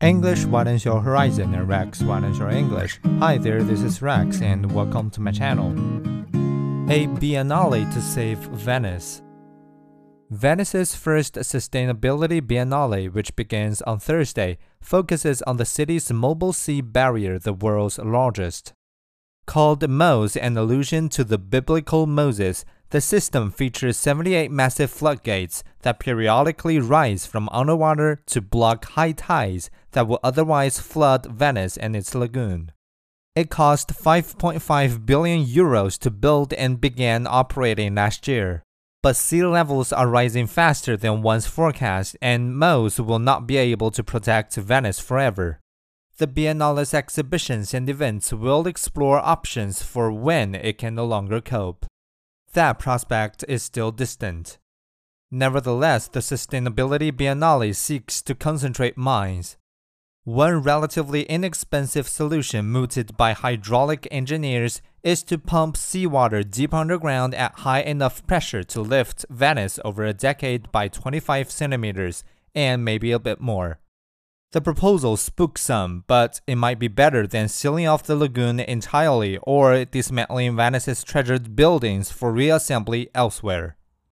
English widens your horizon and Rex widens your English. Hi there, this is Rex and welcome to my channel. A Biennale to save Venice. Venice's first Sustainability Biennale, which begins on Thursday, focuses on the city's mobile sea barrier, the world's largest. Called MOSE, an allusion to the biblical Moses, the system features 78 massive floodgates that periodically rise from underwater to block high tides that would otherwise flood Venice and its lagoon. It cost 5.5 billion euros to build and began operating last year. But sea levels are rising faster than once forecast, and MOSE will not be able to protect Venice forever. The Biennale's exhibitions and events will explore options for when it can no longer cope that prospect is still distant. Nevertheless, the Sustainability Biennale seeks to concentrate minds. One relatively inexpensive solution mooted by hydraulic engineers is to pump seawater deep underground at high enough pressure to lift Venice over a decade by 25 centimeters and maybe a bit more. The proposal spooks some, but it might be better than sealing off the lagoon entirely or dismantling Venice's treasured buildings for reassembly elsewhere.